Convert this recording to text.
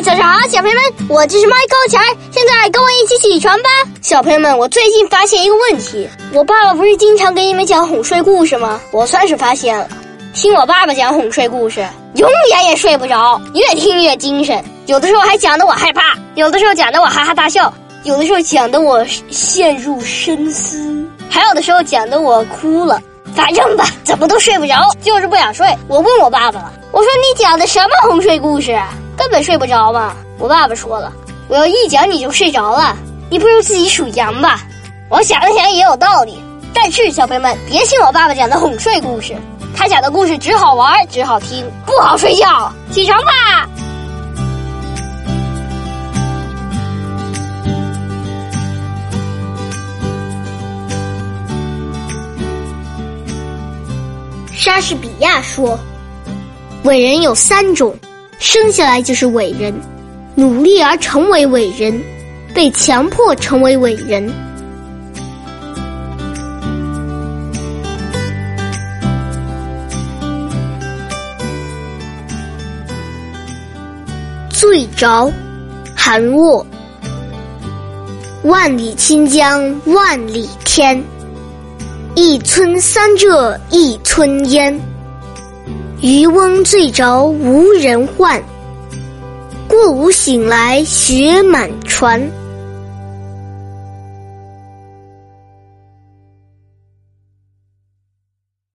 早上好，小朋友们，我就是麦高钱儿，现在跟我一起起床吧。小朋友们，我最近发现一个问题，我爸爸不是经常给你们讲哄睡故事吗？我算是发现了，听我爸爸讲哄睡故事，永远也睡不着，越听越精神，有的时候还讲得我害怕，有的时候讲得我哈哈大笑，有的时候讲得我陷入深思，还有的时候讲得我哭了。反正吧，怎么都睡不着，就是不想睡。我问我爸爸了，我说你讲的什么哄睡故事，根本睡不着嘛。我爸爸说了，我要一讲你就睡着了，你不如自己数羊吧。我想了想也有道理，但是小朋友们别信我爸爸讲的哄睡故事，他讲的故事只好玩只好听，不好睡觉。起床吧。莎士比亚说：“伟人有三种，生下来就是伟人，努力而成为伟人，被强迫成为伟人。”醉着，韩沃。万里清江万里天。一村三浙一村烟，渔翁醉着无人唤。过午醒来雪满船。